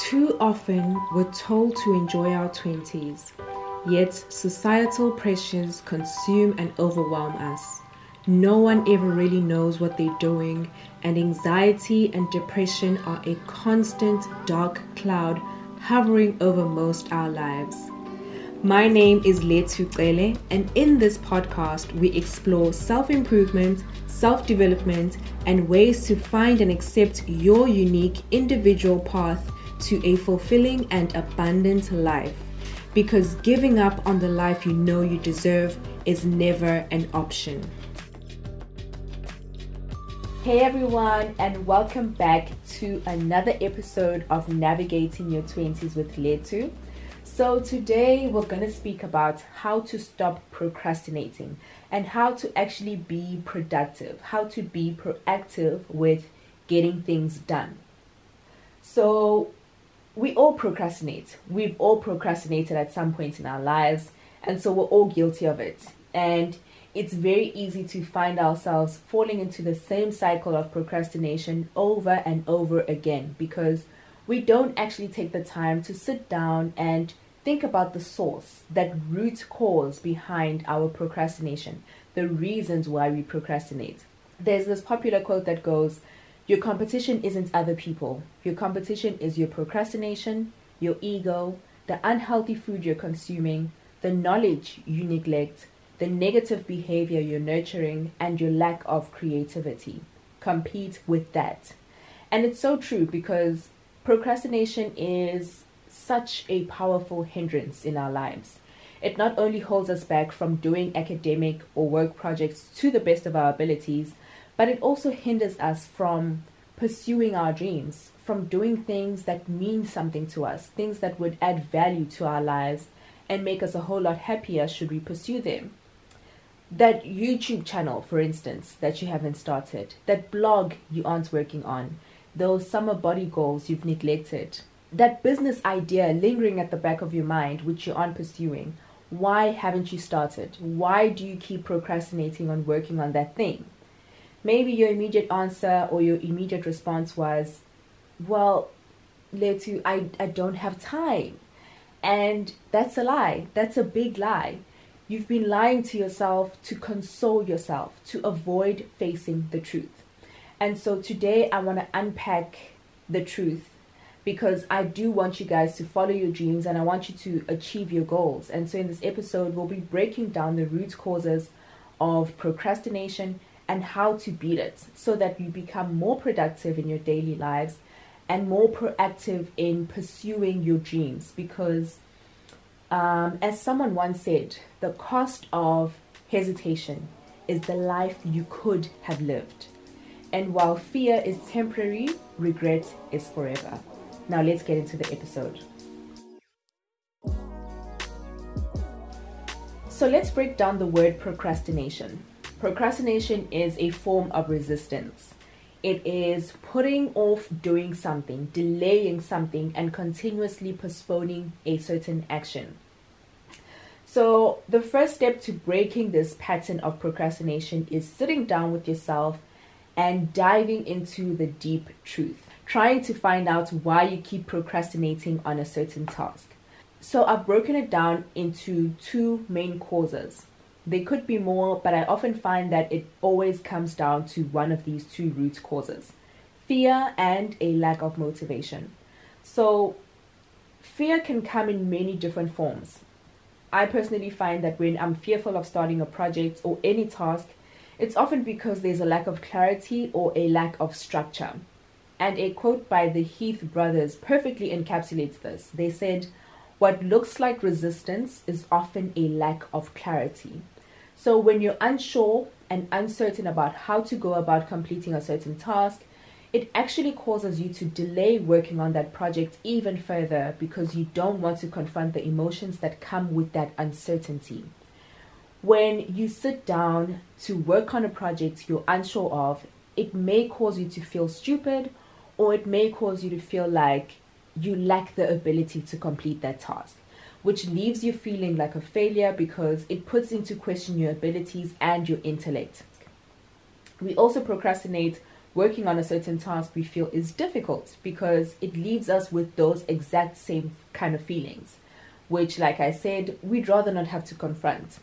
Too often, we're told to enjoy our 20s, yet societal pressures consume and overwhelm us. No one ever really knows what they're doing, and anxiety and depression are a constant dark cloud hovering over most our lives. My name is Letu Qele, and in this podcast, we explore self improvement, self development, and ways to find and accept your unique individual path to a fulfilling and abundant life. Because giving up on the life you know you deserve is never an option. Hey everyone, and welcome back to another episode of Navigating Your 20s with Letu. So, today we're going to speak about how to stop procrastinating and how to actually be productive, how to be proactive with getting things done. So, we all procrastinate. We've all procrastinated at some point in our lives, and so we're all guilty of it. And it's very easy to find ourselves falling into the same cycle of procrastination over and over again because we don't actually take the time to sit down and think about the source, that root cause behind our procrastination, the reasons why we procrastinate. There's this popular quote that goes, Your competition isn't other people. Your competition is your procrastination, your ego, the unhealthy food you're consuming, the knowledge you neglect, the negative behavior you're nurturing, and your lack of creativity. Compete with that. And it's so true because procrastination is such a powerful hindrance in our lives. It not only holds us back from doing academic or work projects to the best of our abilities, but it also hinders us from pursuing our dreams, from doing things that mean something to us, things that would add value to our lives and make us a whole lot happier should we pursue them. That YouTube channel, for instance, that you haven't started, that blog you aren't working on, those summer body goals you've neglected, that business idea lingering at the back of your mind, which you aren't pursuing, why haven't you started? Why do you keep procrastinating on working on that thing? Maybe your immediate answer or your immediate response was, Well, Letu, I, I don't have time. And that's a lie. That's a big lie. You've been lying to yourself to console yourself, to avoid facing the truth. And so today I want to unpack the truth because I do want you guys to follow your dreams and I want you to achieve your goals. And so, in this episode, we'll be breaking down the root causes of procrastination and how to beat it so that you become more productive in your daily lives and more proactive in pursuing your dreams. Because, um, as someone once said, the cost of hesitation is the life you could have lived. And while fear is temporary, regret is forever. Now let's get into the episode. So let's break down the word procrastination. Procrastination is a form of resistance. It is putting off doing something, delaying something, and continuously postponing a certain action. So, the first step to breaking this pattern of procrastination is sitting down with yourself and diving into the deep truth trying to find out why you keep procrastinating on a certain task. So I've broken it down into two main causes. They could be more, but I often find that it always comes down to one of these two root causes fear and a lack of motivation. So, fear can come in many different forms. I personally find that when I'm fearful of starting a project or any task, it's often because there's a lack of clarity or a lack of structure. And a quote by the Heath brothers perfectly encapsulates this. They said, What looks like resistance is often a lack of clarity. So when you're unsure and uncertain about how to go about completing a certain task, it actually causes you to delay working on that project even further because you don't want to confront the emotions that come with that uncertainty. When you sit down to work on a project you're unsure of, it may cause you to feel stupid or it may cause you to feel like you lack the ability to complete that task, which leaves you feeling like a failure because it puts into question your abilities and your intellect. We also procrastinate working on a certain task we feel is difficult because it leaves us with those exact same kind of feelings, which, like I said, we'd rather not have to confront.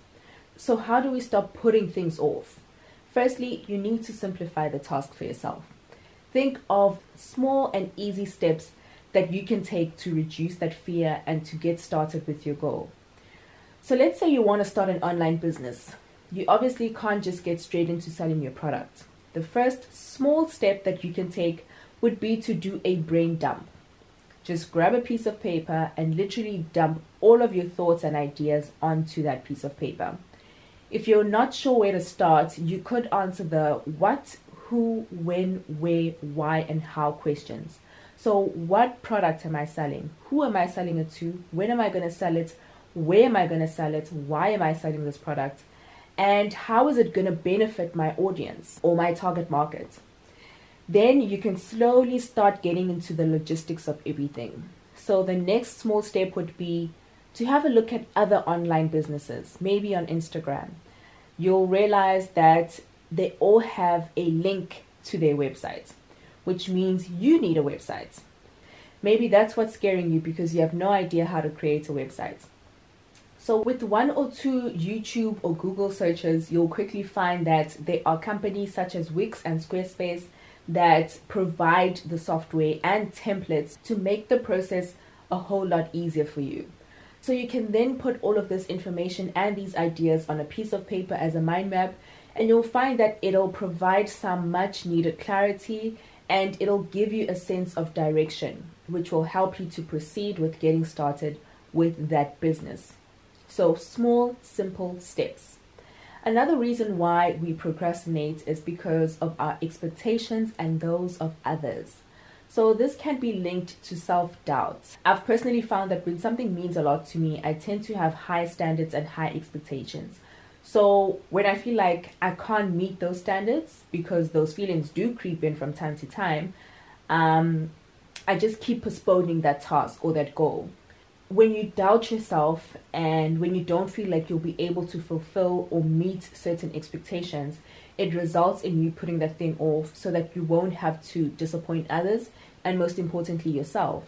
So, how do we stop putting things off? Firstly, you need to simplify the task for yourself. Think of small and easy steps that you can take to reduce that fear and to get started with your goal. So, let's say you want to start an online business. You obviously can't just get straight into selling your product. The first small step that you can take would be to do a brain dump. Just grab a piece of paper and literally dump all of your thoughts and ideas onto that piece of paper. If you're not sure where to start, you could answer the what, who, when, where, why, and how questions. So, what product am I selling? Who am I selling it to? When am I going to sell it? Where am I going to sell it? Why am I selling this product? And how is it going to benefit my audience or my target market? Then you can slowly start getting into the logistics of everything. So, the next small step would be to have a look at other online businesses, maybe on Instagram. You'll realize that they all have a link to their website, which means you need a website. Maybe that's what's scaring you because you have no idea how to create a website. So, with one or two YouTube or Google searches, you'll quickly find that there are companies such as Wix and Squarespace that provide the software and templates to make the process a whole lot easier for you. So you can then put all of this information and these ideas on a piece of paper as a mind map, and you'll find that it'll provide some much needed clarity and it'll give you a sense of direction, which will help you to proceed with getting started with that business. So, small, simple steps. Another reason why we procrastinate is because of our expectations and those of others. So this can be linked to self-doubt. I've personally found that when something means a lot to me, I tend to have high standards and high expectations. So when I feel like I can't meet those standards because those feelings do creep in from time to time, um, I just keep postponing that task or that goal. When you doubt yourself and when you don't feel like you'll be able to fulfill or meet certain expectations, it results in you putting that thing off so that you won't have to disappoint others and most importantly yourself.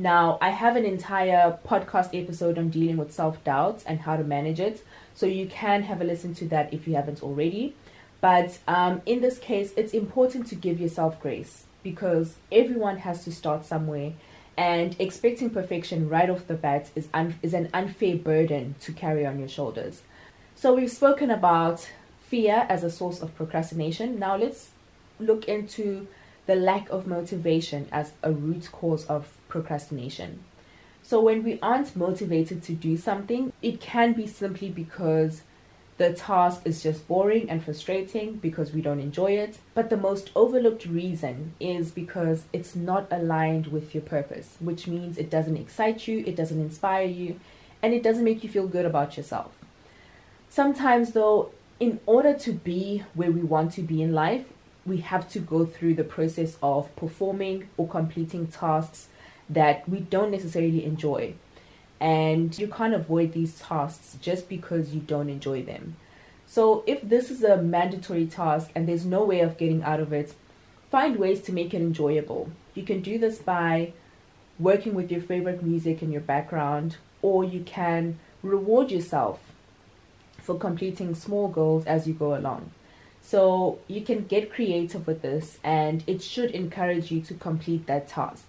Now, I have an entire podcast episode on dealing with self doubts and how to manage it, so you can have a listen to that if you haven't already. But um, in this case, it's important to give yourself grace because everyone has to start somewhere, and expecting perfection right off the bat is, un- is an unfair burden to carry on your shoulders. So, we've spoken about fear as a source of procrastination. Now, let's look into the lack of motivation as a root cause of procrastination. So, when we aren't motivated to do something, it can be simply because the task is just boring and frustrating because we don't enjoy it. But the most overlooked reason is because it's not aligned with your purpose, which means it doesn't excite you, it doesn't inspire you, and it doesn't make you feel good about yourself. Sometimes, though, in order to be where we want to be in life, we have to go through the process of performing or completing tasks that we don't necessarily enjoy. And you can't avoid these tasks just because you don't enjoy them. So, if this is a mandatory task and there's no way of getting out of it, find ways to make it enjoyable. You can do this by working with your favorite music in your background, or you can reward yourself for completing small goals as you go along. So you can get creative with this and it should encourage you to complete that task.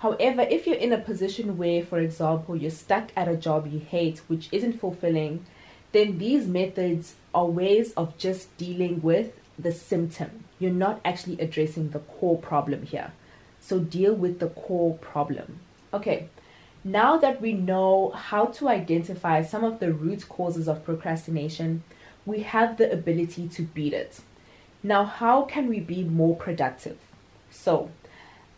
However, if you're in a position where, for example, you're stuck at a job you hate, which isn't fulfilling, then these methods are ways of just dealing with the symptom. You're not actually addressing the core problem here. So deal with the core problem. Okay, now that we know how to identify some of the root causes of procrastination, we have the ability to beat it. Now, how can we be more productive? So,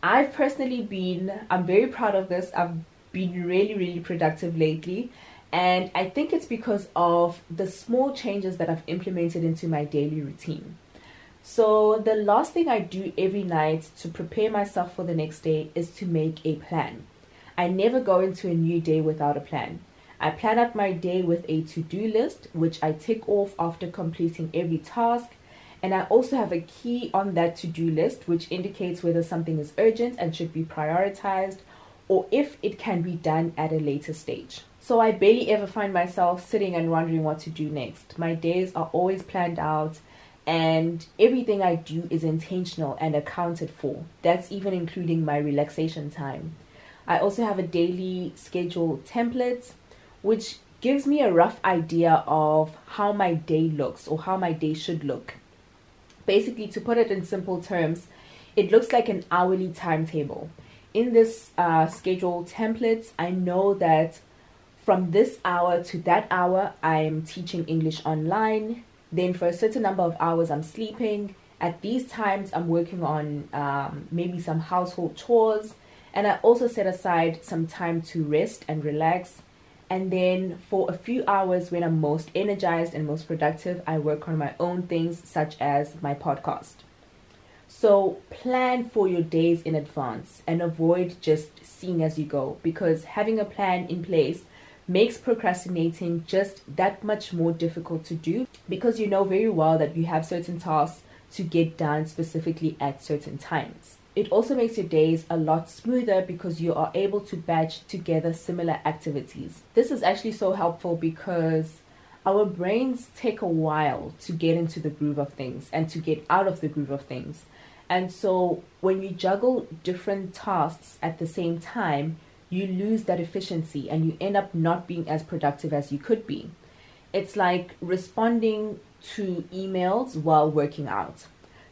I've personally been, I'm very proud of this. I've been really, really productive lately. And I think it's because of the small changes that I've implemented into my daily routine. So, the last thing I do every night to prepare myself for the next day is to make a plan. I never go into a new day without a plan. I plan out my day with a to do list, which I tick off after completing every task. And I also have a key on that to do list, which indicates whether something is urgent and should be prioritized or if it can be done at a later stage. So I barely ever find myself sitting and wondering what to do next. My days are always planned out and everything I do is intentional and accounted for. That's even including my relaxation time. I also have a daily schedule template which gives me a rough idea of how my day looks or how my day should look. Basically, to put it in simple terms, it looks like an hourly timetable. In this uh, schedule template, I know that from this hour to that hour, I'm teaching English online. Then, for a certain number of hours, I'm sleeping. At these times, I'm working on um, maybe some household chores. And I also set aside some time to rest and relax. And then, for a few hours when I'm most energized and most productive, I work on my own things, such as my podcast. So, plan for your days in advance and avoid just seeing as you go because having a plan in place makes procrastinating just that much more difficult to do because you know very well that you have certain tasks to get done specifically at certain times. It also makes your days a lot smoother because you are able to batch together similar activities. This is actually so helpful because our brains take a while to get into the groove of things and to get out of the groove of things. And so when you juggle different tasks at the same time, you lose that efficiency and you end up not being as productive as you could be. It's like responding to emails while working out.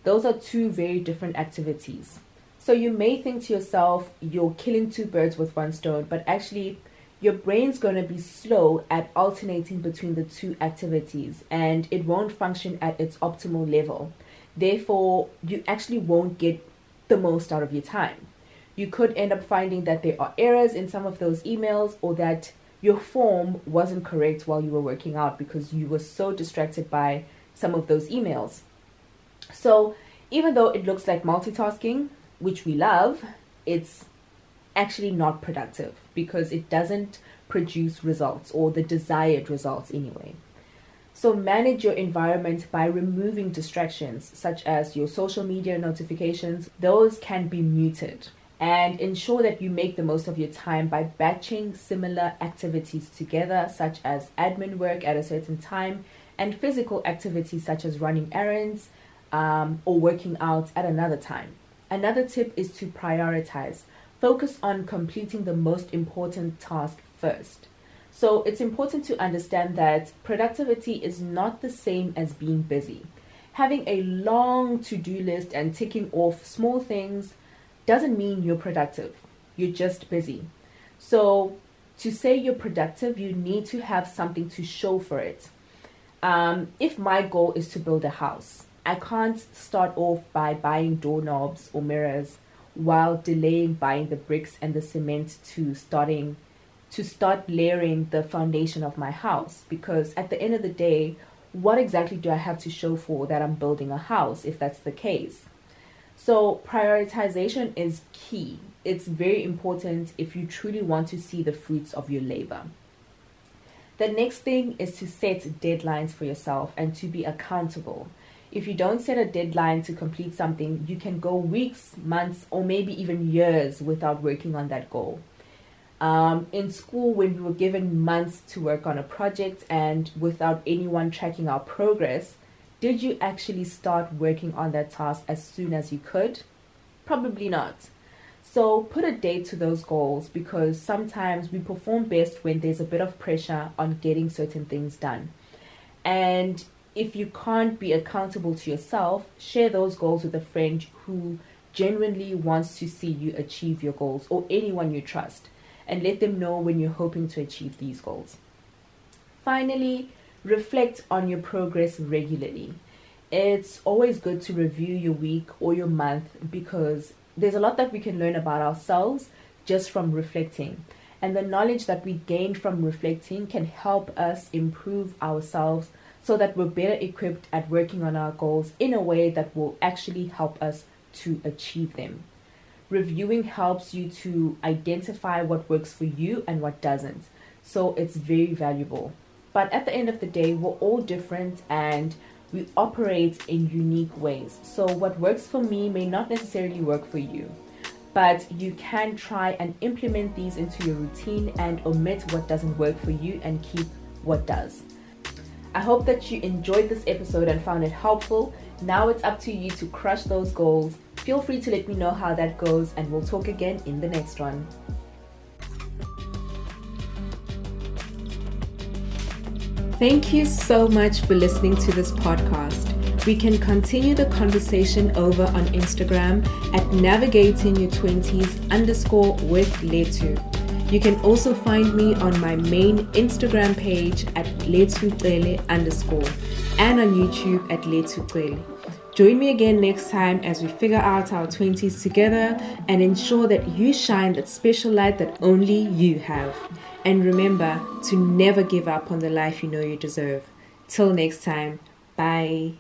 Those are two very different activities. So you may think to yourself, you're killing two birds with one stone, but actually, your brain's going to be slow at alternating between the two activities and it won't function at its optimal level. Therefore, you actually won't get the most out of your time you could end up finding that there are errors in some of those emails or that your form wasn't correct while you were working out because you were so distracted by some of those emails. So, even though it looks like multitasking, which we love, it's actually not productive because it doesn't produce results or the desired results anyway. So, manage your environment by removing distractions such as your social media notifications, those can be muted and ensure that you make the most of your time by batching similar activities together, such as admin work at a certain time and physical activities such as running errands um, or working out at another time. Another tip is to prioritize. Focus on completing the most important task first. So it's important to understand that productivity is not the same as being busy. Having a long to do list and ticking off small things doesn't mean you're productive. You're just busy. So, to say you're productive, you need to have something to show for it. Um, if my goal is to build a house, I can't start off by buying doorknobs or mirrors while delaying buying the bricks and the cement to starting to start layering the foundation of my house because at the end of the day what exactly do I have to show for that I'm building a house if that's the case so, prioritization is key. It's very important if you truly want to see the fruits of your labor. The next thing is to set deadlines for yourself and to be accountable. If you don't set a deadline to complete something, you can go weeks, months, or maybe even years without working on that goal. Um, in school, when we were given months to work on a project and without anyone tracking our progress, did you actually start working on that task as soon as you could? Probably not. So put a date to those goals because sometimes we perform best when there's a bit of pressure on getting certain things done. And if you can't be accountable to yourself, share those goals with a friend who genuinely wants to see you achieve your goals or anyone you trust and let them know when you're hoping to achieve these goals. Finally, reflect on your progress regularly. It's always good to review your week or your month because there's a lot that we can learn about ourselves just from reflecting. And the knowledge that we gain from reflecting can help us improve ourselves so that we're better equipped at working on our goals in a way that will actually help us to achieve them. Reviewing helps you to identify what works for you and what doesn't. So it's very valuable. But at the end of the day, we're all different and we operate in unique ways. So, what works for me may not necessarily work for you, but you can try and implement these into your routine and omit what doesn't work for you and keep what does. I hope that you enjoyed this episode and found it helpful. Now it's up to you to crush those goals. Feel free to let me know how that goes, and we'll talk again in the next one. Thank you so much for listening to this podcast. We can continue the conversation over on Instagram at navigating your 20s underscore with Letu. You can also find me on my main Instagram page at letucele underscore and on YouTube at letucele. Join me again next time as we figure out our 20s together and ensure that you shine that special light that only you have. And remember to never give up on the life you know you deserve. Till next time, bye.